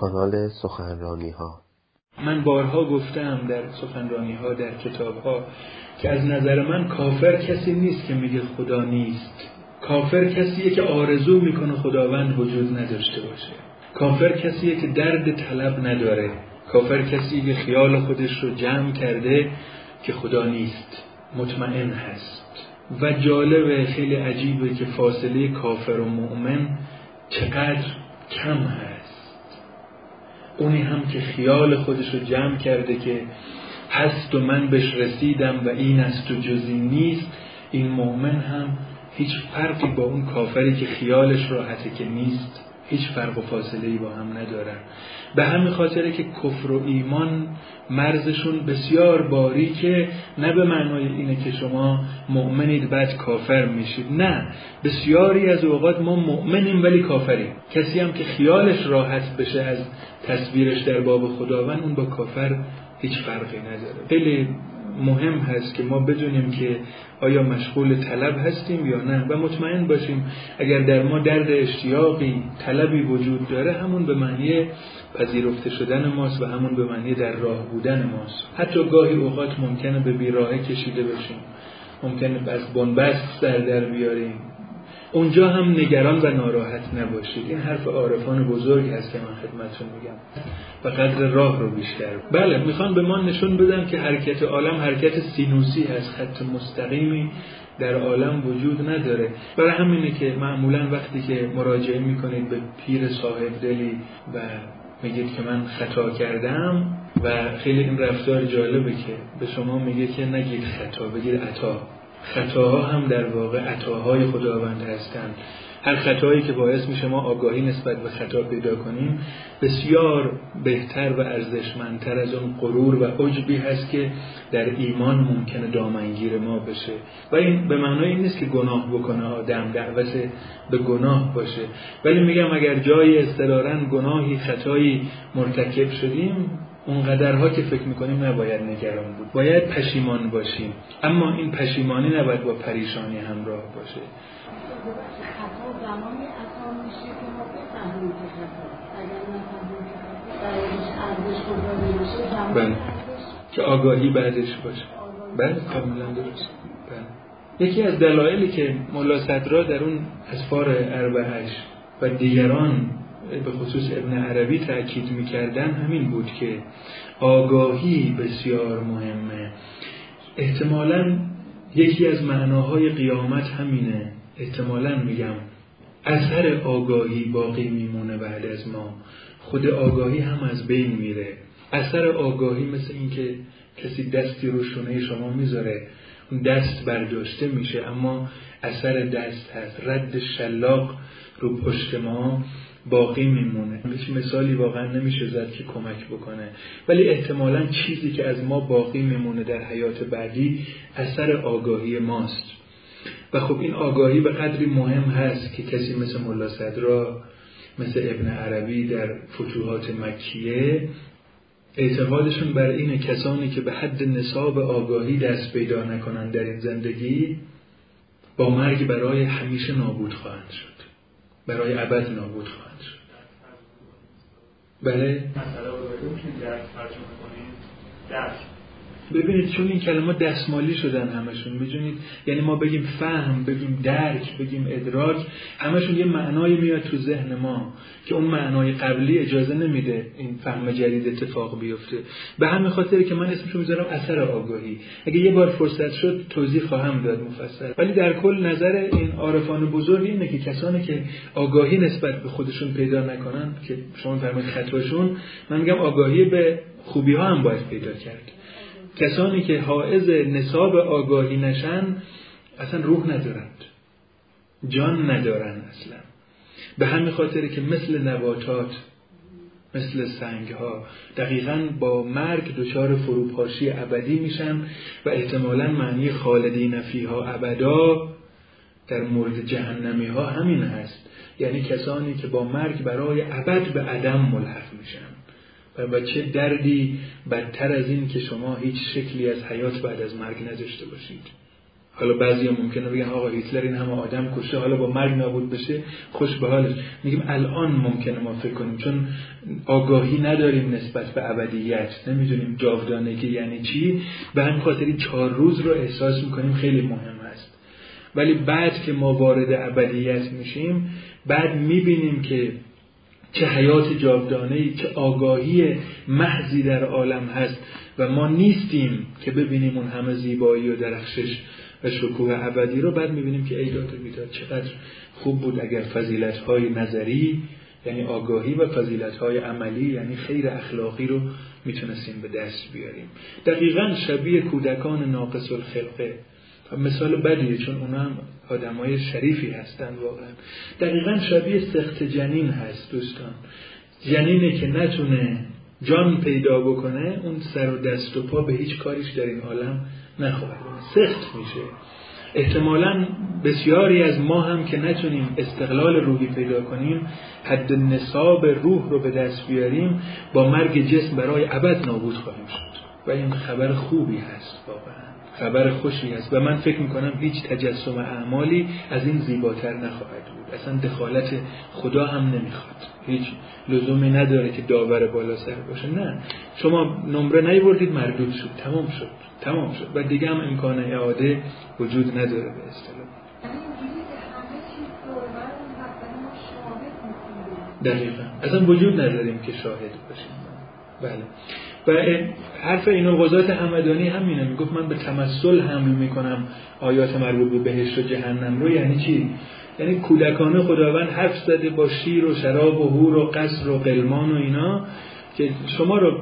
کانال سخنرانی ها من بارها گفتم در سخنرانی ها در کتاب ها که از نظر من کافر کسی نیست که میگه خدا نیست. کافر کسیه که آرزو می‌کنه خداوند وجود نداشته باشه. کافر کسیه که درد طلب نداره. کافر کسیه که خیال خودش رو جمع کرده که خدا نیست مطمئن هست. و جالب خیلی عجیبه که فاصله کافر و مؤمن چقدر کم هست. اونی هم که خیال خودش رو جمع کرده که هست و من بهش رسیدم و این است و جزی نیست این مؤمن هم هیچ فرقی با اون کافری که خیالش راحته که نیست. هیچ فرق و فاصله ای با هم ندارن. به همین خاطره که کفر و ایمان مرزشون بسیار باریکه نه به معنای اینه که شما مؤمنید بعد کافر میشید. نه بسیاری از اوقات ما مؤمنیم ولی کافریم. کسی هم که خیالش راحت بشه از تصویرش در باب خداوند اون با کافر هیچ فرقی نداره. خیلی مهم هست که ما بدونیم که آیا مشغول طلب هستیم یا نه و مطمئن باشیم اگر در ما درد اشتیاقی طلبی وجود داره همون به معنی پذیرفته شدن ماست و همون به معنی در راه بودن ماست. حتی گاهی اوقات ممکنه به بیراهه کشیده بشیم ممکنه از بنبست سر در بیاریم. اونجا هم نگران و ناراحت نباشید. این حرف عارفان بزرگی هست که من خدمتتون میگم. و قدر راه رو بیشتر. بله می‌خوان به ما نشون بدن که حرکت عالم حرکت سینوسی هست. خط مستقیمی در عالم وجود نداره. برای همینه که معمولا وقتی که مراجعه می‌کنید به پیر صاحب دلی و میگید که من خطا کردم و خیلی این رفتار جالبه که به شما میگه که نگید خطا بگید عطا. خطاها هم در واقع عطاهای خداوند هستند. هر خطایی که باعث میشه ما آگاهی نسبت به خطا پیدا کنیم بسیار بهتر و ارزشمندتر از اون غرور و عجبی هست که در ایمان ممکنه دامنگیر ما بشه. و این به معنای این نیست که گناه بکنه آدم دعوت به گناه باشه. ولی میگم اگر جای استرارن گناهی خطایی مرتکب شدیم اون قدرها که فکر می‌کنیم نباید نگران بود. باید پشیمان باشیم. اما این پشیمانی نباید با پریشانی همراه باشه. بله. که آگاهی بعدش باشه. بله کاملا درست. بله. یکی از دلایلی که مولا صدرا در اون اسفار اربعش و دیگران به خصوص ابن عربی تاکید می‌کردن همین بود که آگاهی بسیار مهمه. احتمالا یکی از معناهای قیامت همینه. احتمالا میگم اثر آگاهی باقی میمونه بعد از ما. خود آگاهی هم از بین میره. اثر آگاهی مثل اینکه کسی دستی رو شونه شما می‌ذاره دست برداشته میشه اما اثر دست هست. رد شلاق رو پشت ما باقی میمونه. هیچ مثالی واقعا نمیشه زد که کمک بکنه. ولی احتمالا چیزی که از ما باقی میمونه در حیات بعدی اثر آگاهی ماست. و خب این آگاهی به قدری مهم هست که کسی مثل ملا صدرا مثل ابن عربی در فتوحات مکیه اعتقادشون بر اینه کسانی که به حد نصاب آگاهی دست پیدا نکنند در این زندگی با مرگ برای همیشه نابود خواهند شد. برای ابد نابود خواهند شد. بله؟ ببینید چون این کلمات دستمالی شدن همشون می‌دونید؟ یعنی ما بگیم فهم بگیم درک بگیم ادراک همشون یه معنایی میاد تو ذهن ما که اون معنای قبلی اجازه نمیده این فهم جدید اتفاق بیفته. به همین خاطر که من اسمشو می‌ذارم اثر آگاهی. اگه یه بار فرصت شد توضیح خواهم داد مفصل. ولی در کل نظر این عارفان بزرگ اینه که کسانی که آگاهی نسبت به خودشون پیدا نکنن که شما فرمایید خطاشون من میگم آگاهی به خوبی ها هم باید پیدا کرد. کسانی که حائز نصاب آگاهی نشن اصلا روح ندارند. جان ندارن اصلا. به همین خاطر که مثل نباتات مثل سنگ ها دقیقا با مرگ دچار فروپاشی ابدی میشن و احتمالا معنی خالدین فیها ابدا در مورد جهنمی ها همین هست. یعنی کسانی که با مرگ برای ابد به عدم ملحق میشن. و چه دردی بدتر از این که شما هیچ شکلی از حیات بعد از مرگ نداشته باشید. حالا بعضی هم ممکنه بگن آقا هیتلر این همه آدم کشته حالا با مرگ نابود بشه خوش به حالش. میگیم الان ممکنه ما فکر کنیم چون آگاهی نداریم نسبت به ابدیت. نمی‌دونیم جاودانگی یعنی چی. به همین خاطر چهار روز رو احساس می‌کنیم خیلی مهم است. ولی بعد که ما وارد ابدیت میشیم بعد می‌بینیم که چه حیات جاودانه چه آگاهی محضی در عالم هست و ما نیستیم که ببینیم اون همه زیبایی و درخشش و شکوه ابدی رو. بعد می‌بینیم که ای داد و بیداد چقدر خوب بود اگر فضیلت های نظری یعنی آگاهی و فضیلت های عملی یعنی خیر اخلاقی رو می‌تونستیم به دست بیاریم. دقیقا شبیه کودکان ناقص الخلقه مثال بدیه چون اونا هم های شریفی هستن واقعا. دقیقا شبیه سخت جنین هست دوستان. جنینه که نتونه جان پیدا بکنه اون سر و دست و پا به هیچ کاریش در این عالم نخواهد سخت میشه. احتمالا بسیاری از ما هم که نتونیم استقلال روحی پیدا کنیم حد نصاب روح رو به دست بیاریم با مرگ جسم برای ابد نابود خواهیم شد. و این خبر خوبی هست واقعا. خبر خوشی است. و من فکر می‌کنم هیچ تجسم اعمالی از این زیباتر نخواهد بود. اصلا دخالت خدا هم نمی‌خواد. هیچ لزومی نداره که داور بالا سر باشه. نه. شما نمره نیوردید مردود شد. تمام شد. تمام شد. و دیگه هم امکان اعاده وجود نداره به اصطلاح. دقیقا. اصلا وجود نداریم که شاهد باشیم. بله. و حرف اینو قضات همدانی همینه. می‌گفت من به تمثل حمل می‌کنم. آیات مربوط به بهشت و جهنم رو. یعنی چی؟ یعنی کودکانه خداوند حرف زده با شیر و شراب و هور و قصر و قلمان و اینا که شما رو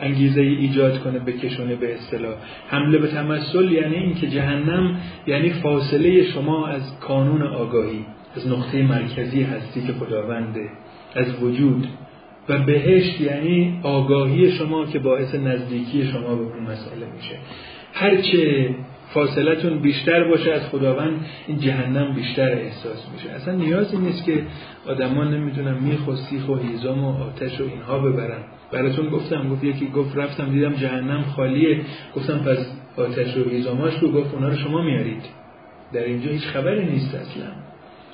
انگیزه ای ایجاد کنه بکشونه به اصطلاح. حمله به تمثل یعنی اینکه جهنم یعنی فاصله شما از کانون آگاهی از نقطه مرکزی هستی که خداونده از وجود. و بهشت یعنی آگاهی شما که باعث نزدیکی شما به اون مسئله میشه. هرچه فاصلتون بیشتر باشه از خداوند این جهنم بیشتر احساس میشه. اصلا نیازی نیست که آدمان نمی‌دونم میخ و سیخ و هیزم و آتش و اینها ببرن. براتون گفتم گفت یکی گفت رفتم دیدم جهنم خالیه. گفتم پس آتش و هیزماش رو گفت اونا رو شما میارید. در اینجا هیچ خبری نیست اصلا.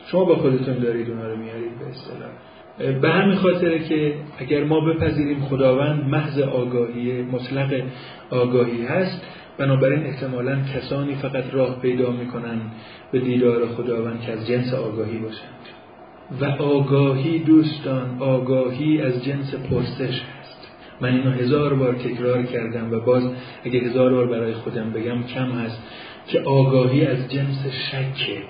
شما با خودتون دارید اونا رو میارید به اصطلاح. به همین خاطره که اگر ما بپذیریم خداوند محض آگاهی مطلق آگاهی هست بنابراین احتمالا کسانی فقط راه پیدا می‌کنن به دیدار خداوند که از جنس آگاهی باشند. و آگاهی دوستان آگاهی از جنس پرسش هست. من اینو هزار بار تکرار کردم و باز اگه هزار بار برای خودم بگم کم هست که آگاهی از جنس شکه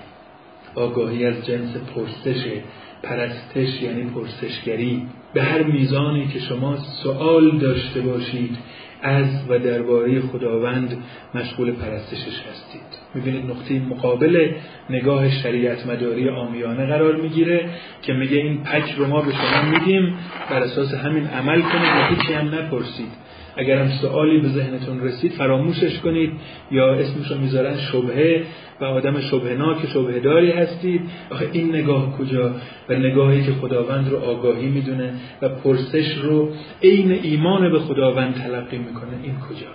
آگاهی از جنس پرسشه. پرستش یعنی پرسشگری. به هر میزانی که شما سوال داشته باشید از و درباره خداوند مشغول پرستشش هستید. می‌بینید نقطه مقابل نگاه شریعت مداری آمیانه قرار می‌گیره که میگه این پک رو ما به شما میدیم بر اساس همین عمل کنید و هیچی هم نپرسید. اگر هم سوالی به ذهنتون رسید فراموشش کنید یا اسمش رو می‌ذارن شبهه و آدم شبهناک شبه داری هستید. آخه این نگاه کجا؟ و نگاهی که خداوند رو آگاهی می‌دونه و پرسش رو عین ایمان به خداوند تلقی می‌کنه. این کجا؟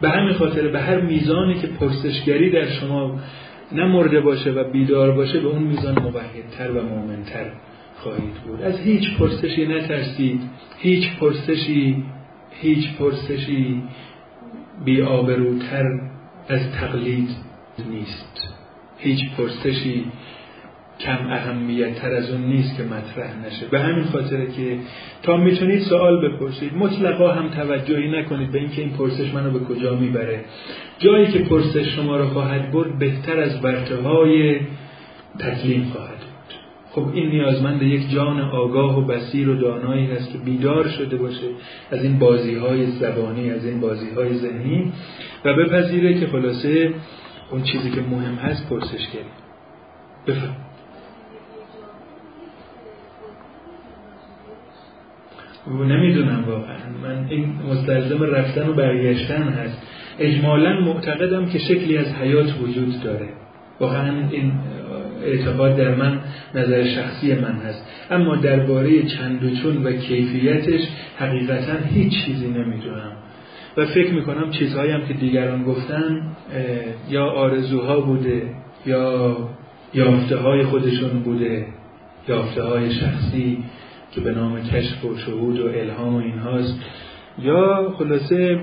به همین خاطر به هر میزانی که پرسشگری در شما نمرده باشه و بیدار باشه به اون میزان موحدتر و مؤمنتر خواهید بود. از هیچ پرسشی نترسید. هیچ پرسشی هیچ پرسشی بیآبروتر از تقلید نیست. هیچ پرسشی کم اهمیت تر از اون نیست که مطرح نشه. به همین خاطره که تا می‌تونید سوال بپرسید مطلقا هم توجهی نکنید به اینکه این پرسش منو به کجا می‌بره. جایی که پرسش شما رو خواهد برد بهتر از برته های تسلیم خواهد خب این نیازمند یک جان آگاه و بسیر و دانایی هست که بیدار شده باشه از این بازی های زبانی از این بازی های ذهنی و بپذیره که خلاصه اون چیزی که مهم هست پرسشگری بفهم نمی‌دونم واقعا. من این مستلزم رفتن و برگشتن هست. اجمالا معتقدم که شکلی از حیات وجود داره. واقعا این اعتقاد در من نظر شخصی من هست. اما درباره چند و چون و کیفیتش حقیقتا هیچ چیزی نمی‌دونم. و فکر می‌کنم چیزهایی هم که دیگران گفتن یا آرزوها بوده یا یافته های خودشون بوده یافته های شخصی که به نام کشف و شهود و الهام و اینهاست. یا خلاصه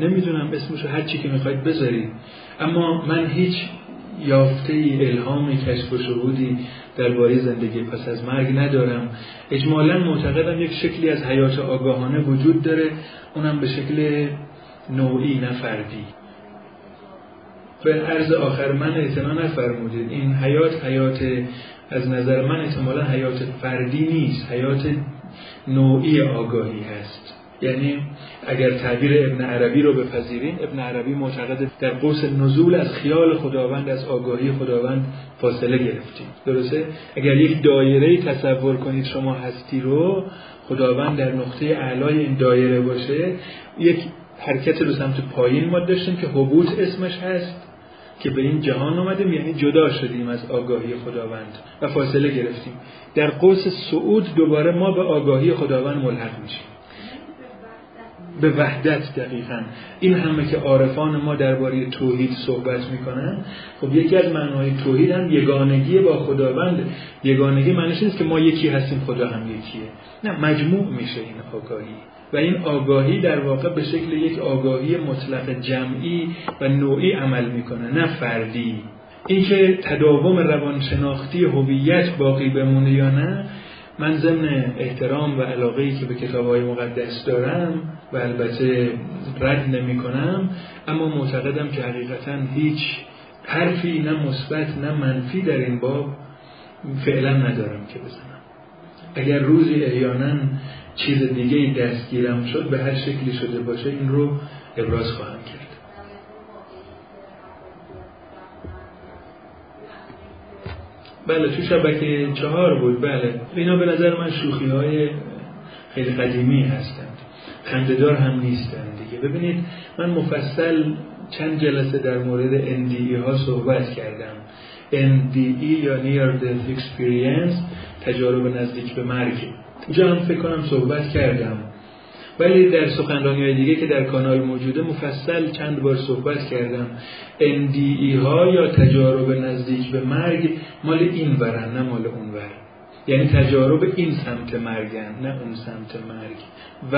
نمی‌دونم اسمشو هر چی که می‌خواید بذارید. اما من هیچ یافته ای الهام کشف و شهودی درباره زندگی پس از مرگ ندارم. اجمالا معتقدم یک شکلی از حیات آگاهانه وجود داره اونم به شکل نوعی نه فردی. به عرض آخر من اعتنا نفرمودید. این حیات حیات از نظر من احتمالا حیات فردی نیست. حیات نوعی آگاهی هست. یعنی اگر تعبیر ابن عربی رو بپذیریم ابن عربی معتقد در قوس نزول از خیال خداوند از آگاهی خداوند فاصله گرفتیم. درسته؟ اگر یک دایره تصور کنید شما هستی رو خداوند در نقطه اعلای این دایره باشه یک حرکت رو سمت پایین ما داشتیم که حبوط اسمش هست که به این جهان آمدیم یعنی جدا شدیم از آگاهی خداوند و فاصله گرفتیم. در قوس صعود دوباره ما به آگاهی خداوند ملحق میشیم. به وحدت دقیقا. این همه که عارفان ما درباره توحید صحبت می‌کنن خب یکی از معنای توحید هم یگانگی با خداوند. یگانگی معنیش نیست که ما یکی هستیم خدا هم یکیه. نه مجموع میشه این آگاهی. و این آگاهی در واقع به شکل یک آگاهی مطلق جمعی و نوعی عمل می‌کنه نه فردی. اینکه تداوم روانشناختی هویت باقی بمونه یا نه من ضمن احترام و علاقه ای که به کتاب های مقدس دارم و البته رد نمی کنم اما معتقدم که حقیقتا هیچ حرفی نه مثبت نه منفی در این باب فعلا ندارم که بزنم. اگر روزی احیانا چیز دیگه دستگیرم شد به هر شکلی شده باشه این رو ابراز خواهم کرد. بله تو شبکه چهار بود. بله. اینا به نظر من شوخی های خیلی قدیمی هستند. خندهدار هم نیستند دیگه. ببینید من مفصل چند جلسه در مورد NDE ها صحبت کردم. NDE یا Near Death Experience تجارب نزدیک به مرگ. اینجا هم فکر کنم صحبت کردم. ولی در سخنرانی های دیگه که در کانال موجوده مفصل چند بار صحبت کردم. NDE ها یا تجارب نزدیک به مرگ مال این ورن نه مال اون ور یعنی تجارب این سمت مرگن نه اون سمت مرگ. و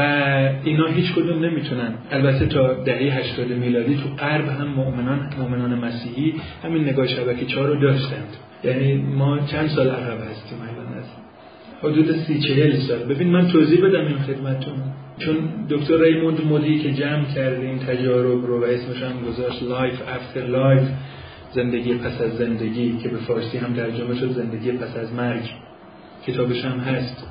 اینا هیچ کدوم نمی‌تونن. البته تا دهه 80 میلادی تو غرب هم مؤمنان مؤمنان مسیحی همین نگاه شبکه چهار رو داشتند. یعنی ما چند سال عقب هستیم الان حدود سی چهل سال. ببین من توضیح بدم این خدمتون چون دکتر ریموند مودی که جمع کرده این تجارب رو و اسمش هم گذاشت Life After Life زندگی پس از زندگی که به فارسی هم ترجمه شد زندگی پس از مرگ. کتابش هم هست.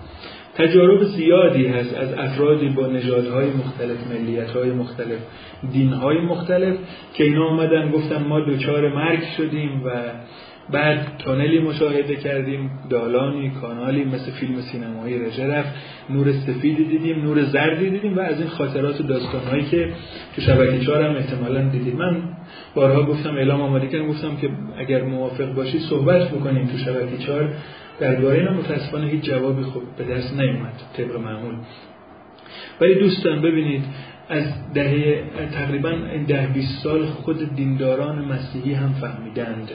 تجارب زیادی هست از افرادی با نژادهای مختلف ملیتهای مختلف دینهای مختلف که اینا آمدن گفتن ما دوچار مرگ شدیم و بعد تونلی مشاهده کردیم دالانی کانالی مثل فیلم سینمایی رژه نور سفیدی دیدیم نور زردی دیدیم و از این خاطرات و داستانهایی که تو شبکه چهار هم احتمالا دیدیم. من بارها گفتم اعلام آماده کردم گفتم که اگر موافق باشی صحبت بکنیم تو شبکه چهار. درباره اینا متاسفانه هیچ جوابی خب به دست نیومد طبق معمول. ولی دوستان ببینید از دهه تقریبا ده 20 سال خود دینداران مسیحی هم فهمیدند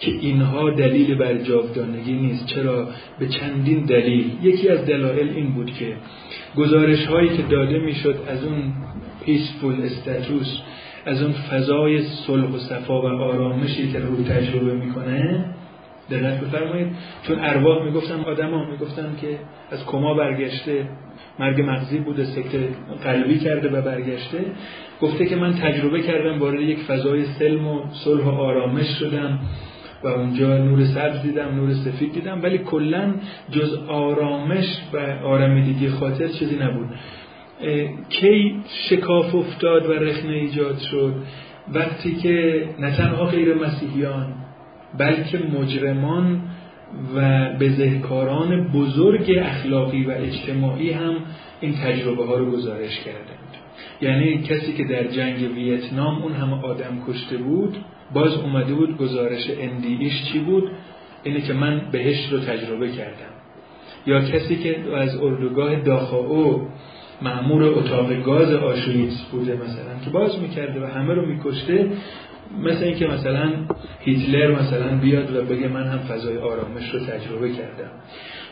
که اینها دلیل بر جاودانگی نیست. چرا؟ به چندین دلیل. یکی از دلایل این بود که گزارش هایی که داده می‌شد از اون پیسفول استاتوس از اون فضای صلح و صفا و آرامشی که روح تجربه می‌کنه دقت بفرمایید. چون ارواح می‌گفتن آدما می‌گفتن که از کما برگشته مرگ مغزی بوده سکته قلبی کرده و برگشته. گفته که من تجربه کردم وارد یک فضای سلم و صلح و آرامش شدم و اونجا نور سبز دیدم نور سفید دیدم. ولی کلا جز آرامش و آرمیدگی خاطر چیزی نبود. کی شکاف افتاد و رخنه ایجاد شد؟ وقتی که نه تنها غیر مسیحیان بلکه مجرمان و بزهکاران بزرگ اخلاقی و اجتماعی هم این تجربه ها رو گزارش کردند. یعنی کسی که در جنگ ویتنام اون همه آدم کشته بود باز اومده بود گزارش اندیش چی بود؟ اینه که من بهش رو تجربه کردم. یا کسی که از اردوگاه داخاو معمور اتاق گاز آشویتس بوده مثلا که باز می‌کرده و همه رو میکشته مثل اینکه مثلا هیتلر مثلا بیاد و بگه من هم فضای آرامش رو تجربه کردم.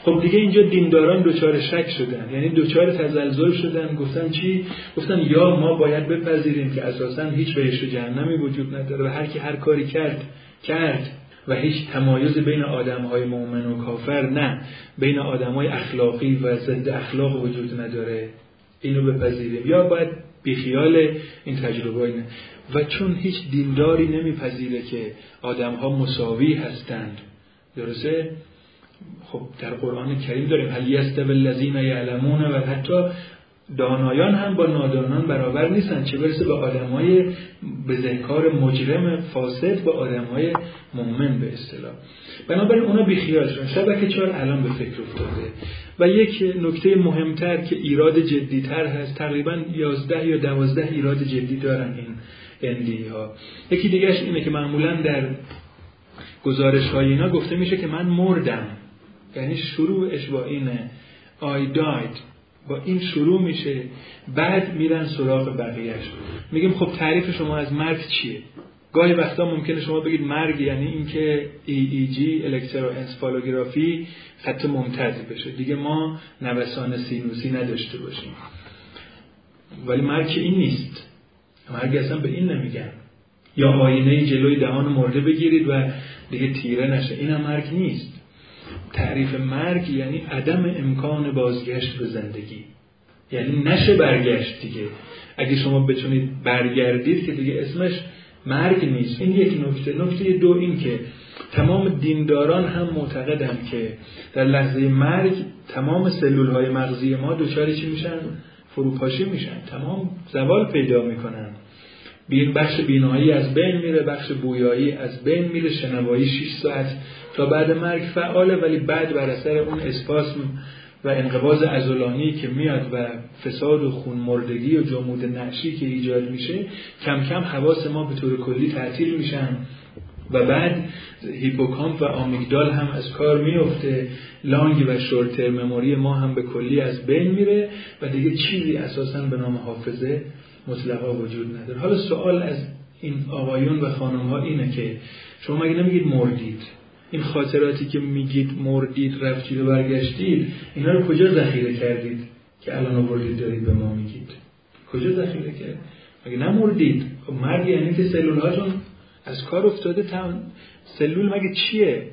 خب دیگه اینجا دینداران دچار شک شدن. یعنی دچار تزلزل شدن. گفتن چی؟ گفتن یا ما باید بپذیریم که اساسا هیچ بهشت و جهنمی وجود نداره و هر کی هر کاری کرد کرد و هیچ تمایز بین آدم های مؤمن و کافر نه. بین آدم های اخلاقی و ضد اخلاق وجود نداره. اینو بپذیریم. یا باید بیخیال این تجربه اینه. و چون هیچ دینداری نمیپذیره که آدم ها مساوی هستند. درسته؟ خب در قرآن کریم داریم هل یستوی الذین یعلمون و حتی دانایان هم با نادانان برابر نیستن چه برسه به آدمای بزهکار مجرم فاسد با آدمای مؤمن به اصطلاح. بنابراین اونا بیخیال شدن. شبکه چهار الان به فکر افتاده. و یک نکته مهمتر که ایراد جدیتر هست تقریبا 11 یا 12 ایراد جدی دارن این اندی ها یکی دیگهش اینه که معمولا در گزارش های اینا گفته میشه که من مردم یعنی شروعش با اینه I died. با این شروع میشه بعد میرن سراغ بقیهش میگیم خب تعریف شما از مرگ چیه؟ گاهی وقتا ممکنه شما بگید مرگ یعنی اینکه EEG الکتروانسفالوگرافی خط ممتد بشه. دیگه ما نوسان سینوسی نداشته باشیم. ولی مرگ این نیست. مرگ اصلا به این نمیگن. یا آینه جلوی دهان مرده بگیرید و دیگه تیره نشه. این هم مرگ نیست. تعریف مرگ یعنی عدم امکان بازگشت به زندگی. یعنی نشه برگشت دیگه. اگه شما بتونید برگردید که دیگه اسمش مرگ نیست. این یک نکته. نکته دو این که تمام دینداران هم معتقدن که در لحظه مرگ تمام سلول های مغزی ما دچار چی میشن؟ فروپاشی میشن. تمام زوال پیدا می‌کنن. بین بخش بینایی از بین میره بخش بویایی از بین میره. شنوایی 6 ساعت تا بعد مرگ فعاله ولی بعد بر اثر اون اسپاسم و انقباض ازولانی که میاد و فساد و خون مردگی و جمود نعشی که ایجاد میشه کم کم حواس ما به طور کلی تعطیل میشن. و بعد هیپوکامپ و آمیگدال هم از کار میفته. لانگ و شورتر مموری ما هم به کلی از بین میره و دیگه چیزی اساسا به نام حافظه مطلقا وجود نداره. حالا سوال از این آقایون و خانم ها اینه که شما مگه نمیگید مردید؟ این خاطراتی که میگید مردید رفتید و برگشتید اینا رو کجا ذخیره کردید که الان آوردید دارید به ما میگید؟ کجا ذخیره کرد؟ مگه نمردید خب مرگ یعنی که سلول هاتون از کار افتاده تم... سلول مگه چیه؟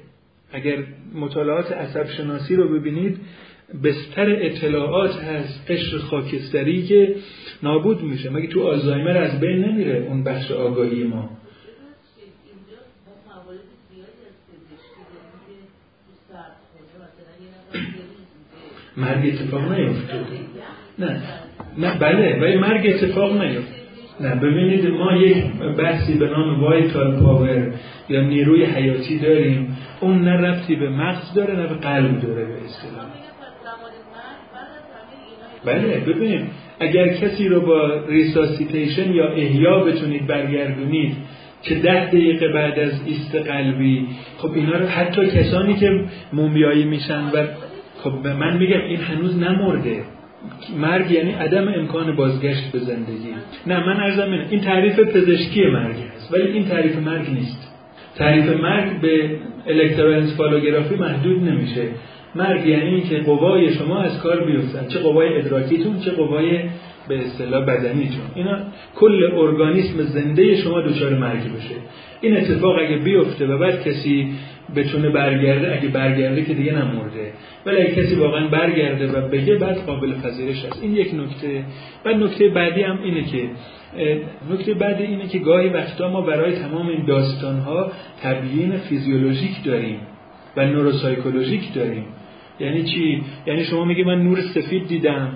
اگر مطالعات عصب شناسی رو ببینید بستر اطلاعات هست قشر خاکستری که نابود میشه. مگه تو آلزایمر از بین نمیره اون بخش آگاهی ما؟ مرگ اتفاق نیفتاد نه. نه بله ولی مرگ اتفاق نیفتاد نه ببینید ما یک بحثی به نام vital power یا نیروی حیاتی داریم. اون نه ربطی به مغز داره نه به قلب داره به اصطلاح. بله ببین اگر کسی رو با resuscitation یا احیا بتونید برگردونید که ده دقیقه بعد از ایست قلبی خب اینا رو حتی کسانی که مومیایی میشن و خب من میگم این هنوز نمرده. مرگ یعنی عدم امکان بازگشت به زندگی. نه من ارزم اینه این تعریف پزشکی مرگ است ولی این تعریف مرگ نیست. تعریف مرگ به الکتروانسفالوگرافی محدود نمیشه. مرگ یعنی اینکه قوای شما از کار بیفتن چه قوای ادراکیتون چه قوای به اصطلاح بدنیتون. اینا کل ارگانیسم زنده شما دچار مرگ بشه. این اتفاق اگه بیفته و بعد کسی بتونه برگرده اگه برگرده که دیگه نمورده ولی کسی واقعا برگرده و بگه بعد قابل پذیرش هست این یک نکته. بعد نکته بعدی هم اینه که نکته بعدی اینه که گاهی وقتا ما برای تمام این داستان ها تبیین فیزیولوژیک داریم و نوروسایکولوژیک داریم. یعنی چی؟ یعنی شما میگه من نور سفید دیدم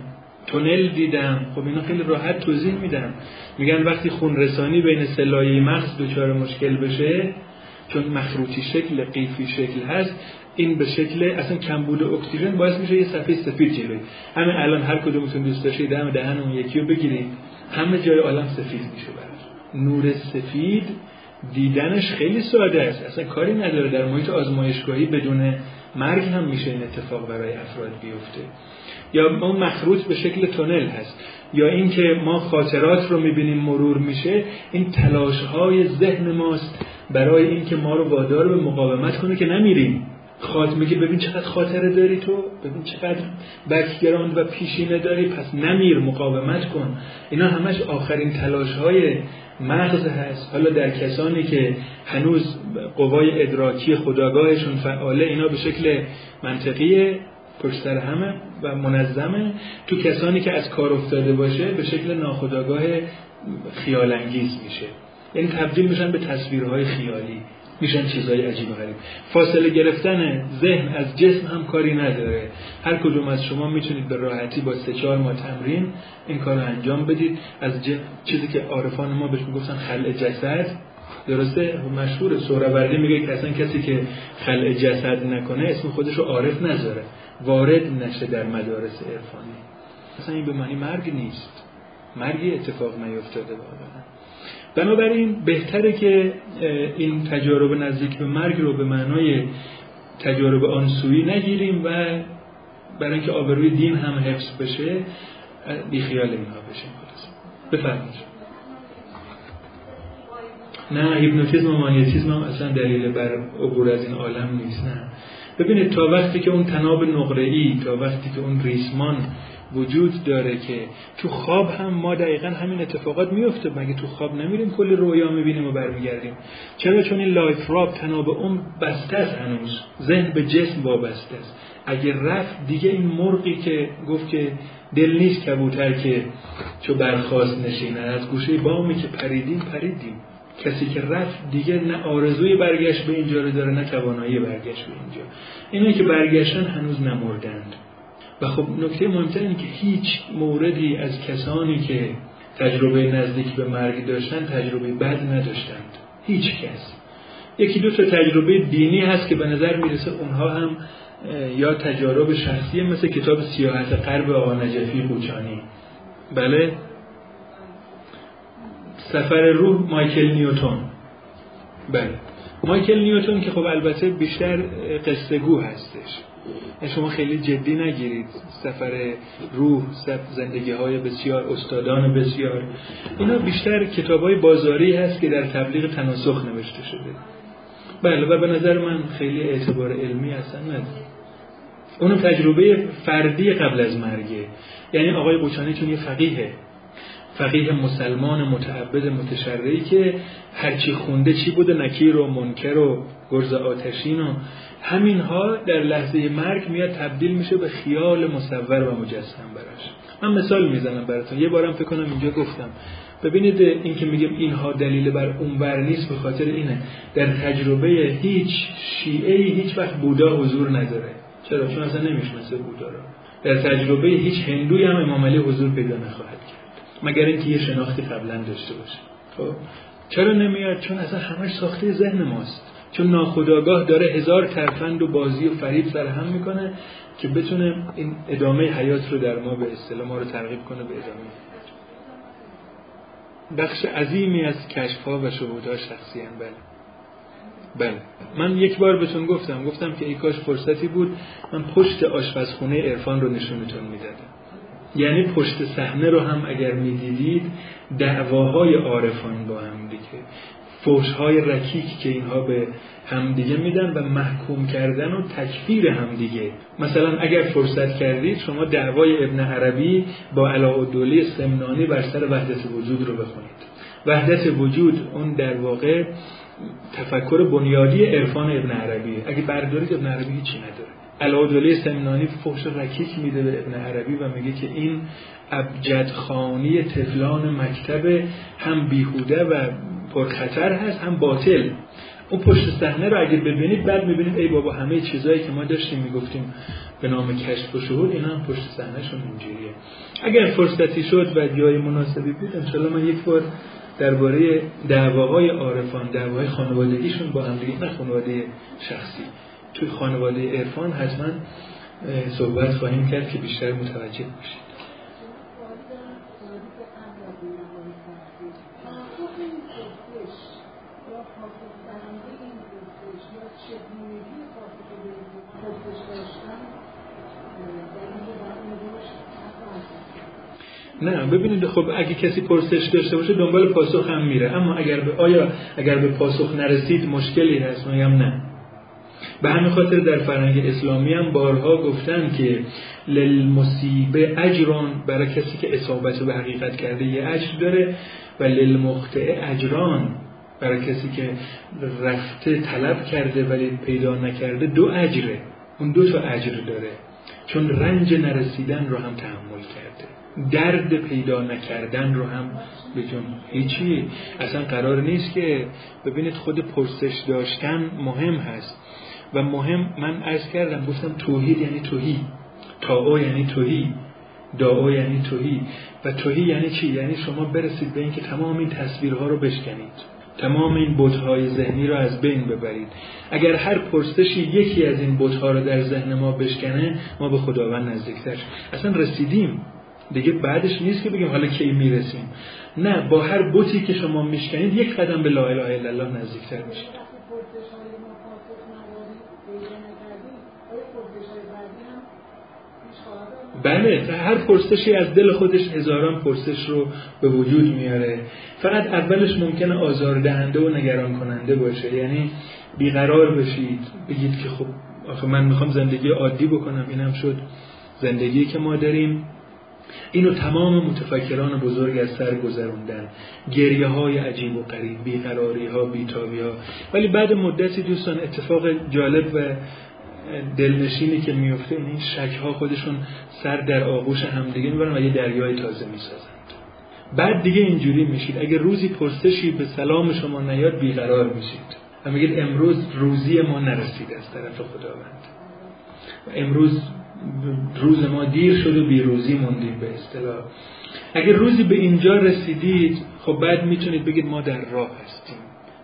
تونل دیدم. خب اینا خیلی راحت توضیح میدم میگن وقتی خون رسانی بین سلایه مغز دچار مشکل بشه چون مخروطی شکل قیفی شکل هست این به شکل اصلا کمبود اکسیژن باعث میشه یه صفحه سفید جلوی. همین الان هر کدومتون دوست داشتید دم دهن اون یکی رو بگیرید. همه جای عالم سفید میشه براش. نور سفید دیدنش خیلی ساده است. اصلا کاری نداره در محیط آزمایشگاهی بدون مرگ هم میشه این اتفاق برای افراد بیفته. یا اون مخروط به شکل تونل هست. یا اینکه ما خاطرات رو می‌بینیم مرور میشه این تلاش های ذهن ماست. برای اینکه ما رو وادار به مقاومت کنه که نمیریم. خاطر میگه ببین چقدر خاطره داری تو ببین چقدر background و پیشینه داری پس نمیر مقاومت کن. اینا همش آخرین تلاش های مغز هست. حالا در کسانی که هنوز قوای ادراکی خودآگاهشون فعاله اینا به شکل منطقی پشت همه و منظمه. تو کسانی که از کار افتاده باشه به شکل ناخداگاه خیال انگیز میشه. یعنی تبدیل میشن به تصویرهای خیالی. میشن چیزهای عجیب و غریب. فاصله گرفتن ذهن از جسم هم کاری نداره. هر کدوم از شما می‌تونید به راحتی با سه چهار ماه تمرین این کار رو انجام بدید. از چیزی که عارفان ما بهش می‌گفتن خلع جسد. درسته؟ مشهور سهروردی میگه که اصلا کسی که خلع جسد نکنه اسم خودش رو عارف نذاره. وارد نشه در مدارس عرفانی. اصلا این به معنی مرگ نیست. مرگی اتفاق نیفتاده واقعا. بنابراین بهتره که این تجارب نزدیک به مرگ رو به معنای تجارب آنسویی نگیریم و برای اینکه آبروی دین هم حفظ بشه بیخیال اینها بشیم بفرمایید. نه هیپنوتیزم و مانیتیزم هم اصلا دلیل بر عبور از این عالم نیست نه. ببینید تا وقتی که اون طناب نقره تا وقتی که اون ریسمان وجود داره که تو خواب هم ما دقیقا همین اتفاقات میفته. مگه تو خواب نمیریم؟ کلی رویا می‌بینیم و برمیگردیم. چرا؟ چون این life rope طناب اون بسته است هنوز. ذهن به جسم وابسته است. اگر رفت دیگه این مرغی که گفت که دل نیست کبوتر که چو برخواست نشینه از گوشه بامی که پریدیم پریدیم. کسی که رفت دیگه نه آرزوی برگشت به اینجا رو داره نه توانایی برگشت به اینجا. اینه که برگشتن هنوز نمردند. و خب نکته مهمتر اینه که هیچ موردی از کسانی که تجربه نزدیک به مرگ داشتن تجربه بد نداشتند. هیچ کس. یکی دو تا تجربه دینی هست که به نظر می‌رسه اونها هم یا تجارب شخصی مثل کتاب سیاحت قرب آقا نجفی قوچانی بله؟ سفر روح مایکل نیوتون بله. مایکل نیوتون که خب البته بیشتر قصه گو هستش. شما خیلی جدی نگیرید سفر روح زندگی های بسیار استادان بسیار. اینا بیشتر کتاب های بازاری هست که در تبلیغ تناسخ نوشته شده. بله و به نظر من خیلی اعتبار علمی اصلا نداره. اونو تجربه فردی قبل از مرگه یعنی آقای قوچانی چون یه فقیهه فقیه مسلمان متعبد متشرعی که هرچی خونده چی بوده نکیر و منکر و گرز آتشین و همینها در لحظه مرگ میاد تبدیل میشه به خیال مصور و مجسم براش. من مثال می‌زنم براتون. یه بارم فکر کنم اینجا گفتم. ببینید این که میگم اینها دلیل بر اونور نیست به خاطر اینه. در تجربه هیچ شیعه هیچ وقت بودا حضور نداره. چرا؟ چون اصلا نمی‌شناسه بودا رو. در تجربه هیچ هندوی هم امام علی حضور پیدا نخواهد کرد. مگر اینکه یه شناختی قبلا داشته باشه. خب. چرا نمیاد؟ چون اصلا همش ساخته ذهن ماست. چون ناخداگاه داره هزار ترفند و بازی و فریب سر هم می‌کنه که بتونه این ادامه حیات رو در ما به اصطلاح ما رو ترغیب کنه به ادامه. بخش عظیمی از کشف ها و شهودها شخصی هم بله. بله. من یک بار بهتون گفتم گفتم که ای کاش فرصتی بود. من پشت آشپزخونه عرفان رو نشونتون می‌دادم. یعنی پشت صحنه رو هم اگر می‌دیدید دعواهای عارفان با هم دیگه. فوشهای رکیک که اینها به همدیگه میدن و محکوم کردن و تکفیر همدیگه مثلا اگر فرصت کردید شما دعوای ابن عربی با علاءالدوله سمنانی بر سر وحدت وجود رو بخونید. وحدت وجود اون در واقع تفکر بنیادی عرفان ابن عربی اگه بردارید ابن عربی هیچی نداره. علاءالدوله سمنانی فحش رکیک میده به ابن عربی و میگه که این ابجدخانی تفلان مکتب هم بیهوده و پرخطر هست هم باطل. اون پشت صحنه رو اگه ببینید بعد می‌بینید ای بابا همه چیزایی که ما داشتیم می‌گفتیم به نام کشف و شهود اینا هم پشت صحنهشون اینجوریه. اگر فرصتی شد و جای مناسبی بود انشالله من یک بار درباره دعواهای عارفان دعواهای خانوادگیشون با هم دیگه نه خانواده شخصی. توی خانواده عرفان حتما صحبت خواهیم کرد که بیشتر متوجه بشید نه ببینید خب اگه کسی پرسش داشته باشه دنبال پاسخ هم میره. اما اگر به آیا اگر به پاسخ نرسید مشکلی هست؟ میگم نه. به همین خاطر در فرهنگ اسلامی هم بارها گفتن که للمصیبه اجران برای کسی که اصابت به حقیقت کرده یه اجر داره و للمخطئ اجران برای کسی که رفته طلب کرده ولی پیدا نکرده دو اجره. اون دو تا اجر داره. چون رنج نرسیدن رو هم تحمل کرده. درد پیدا نکردن رو هم بجون هیچی. اصلا قرار نیست که ببینید خود پرسش داشتن مهم هست. و مهم من عرض کردم گفتم توحید یعنی توهی. تاو یعنی توهی. داو یعنی توهی. و توهی یعنی چی؟ یعنی شما برسید به اینکه تمام این تصویرها رو بشکنید. تمام این بتهای ذهنی رو از بین ببرید. اگر هر پرسشی یکی از این بتها رو در ذهن ما بشکنه ما به خداوند نزدیکتر. اصلا رسیدیم. دیگه بعدش نیست که بگیم حالا کی می‌رسیم. نه با هر بوتی که شما میشکنید یک قدم به لا اله الا الله نزدیکتر میشید. بله هر پرسشی از دل خودش هزاران پرسش رو به وجود میاره. فقط اولش ممکنه آزاردهنده و نگران کننده باشه. یعنی بیقرار بشید. بگید که خب آخه من می‌خوام زندگی عادی بکنم. اینم شد زندگی که ما داریم. اینو تمام متفکران بزرگ از سر گذروندن. گریه های عجیب و قریب بیقراری ها بیتابی ها ولی بعد مدتی دوستان اتفاق جالب و دلنشینی که میفته این شک ها خودشون سر در آغوش همدیگه می‌برن و یه دریای تازه می‌سازند بعد دیگه اینجوری میشید. اگه روزی پرسشی به سلام شما نیاد بیقرار میشید. و میگید امروز روزی ما نرسید از طرف خداوند. و امروز روز ما دیر شد و بیروزی موندیم به اصطلاح. اگر روزی به اینجا رسیدید خب بعد می‌تونید بگید ما در راه هستیم.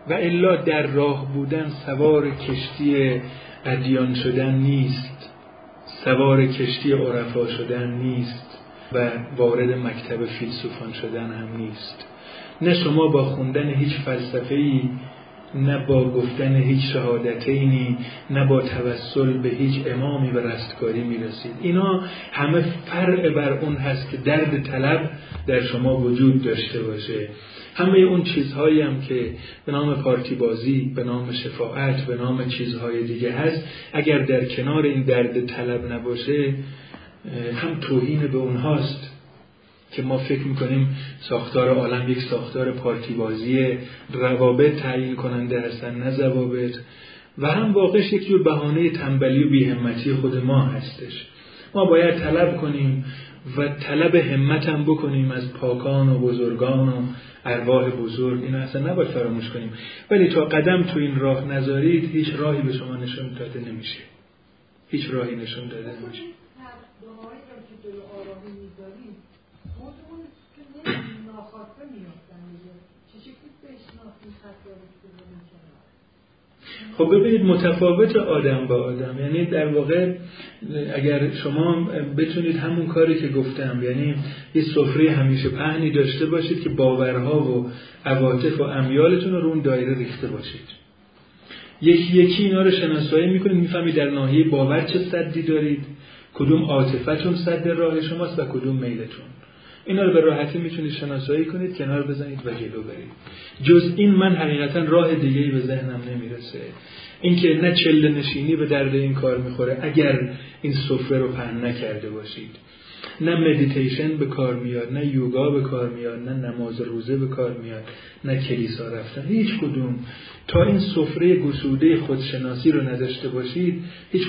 و الا در راه بودن سوار کشتی ادیان شدن نیست. سوار کشتی عرفا شدن نیست. و وارد مکتب فیلسوفان شدن هم نیست. نه شما با خوندن هیچ فلسفه ای نه با گفتن هیچ شهادتینی نه با توسل به هیچ امامی و رستگاری می‌رسید. اینا همه فرع بر اون هست که درد طلب در شما وجود داشته باشه. همه اون چیزهایی هم که به نام پارتی بازی به نام شفاعت به نام چیزهای دیگه هست اگر در کنار این درد طلب نباشه هم توهین به اونهاست. که ما فکر می‌کنیم ساختار عالم یک ساختار پارتی بازی روابط تعیین کننده هستن نه ضوابط. و هم واقعش یک جور بهانه تنبلی و بیهمتی خود ما هستش. ما باید طلب کنیم و طلب همت هم بکنیم از پاکان و بزرگان و ارواح بزرگ. اینا اصلا نباید فراموش کنیم. ولی تا قدم تو این راه نذارید هیچ راهی به شما نشون داده نمیشه. هیچ راهی نشون داده نمیشه. خب ببینید متفاوت آدم با آدم. یعنی در واقع اگر شما بتونید همون کاری که گفتم یعنی یه سفره همیشه پهنی داشته باشید که باورها و عواطف و امیالتون رو اون دایره ریخته باشید. یکی یکی اینا رو شناسایی می‌کنید می‌فهمید در ناحیه باور چه صدی دارید کدوم عاطفتون صد راه شماست و کدوم میلتون. اینا رو به راحتی می‌تونید شناسایی کنید کنار بزنید و جلو برید. جز این من حقیقتا راه دیگه به ذهنم نمی‌رسه. اینکه نه چله نشینی به درد این کار می‌خوره اگر این سفره رو پهن نکرده باشید. نه مدیتیشن به کار میاد نه یوگا به کار میاد نه نماز روزه به کار میاد نه کلیسا رفتن. هیچ کدوم. تا این سفره گسوده خودشناسی رو نداشته باشید هیچ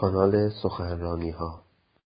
کانال سخنرانی ها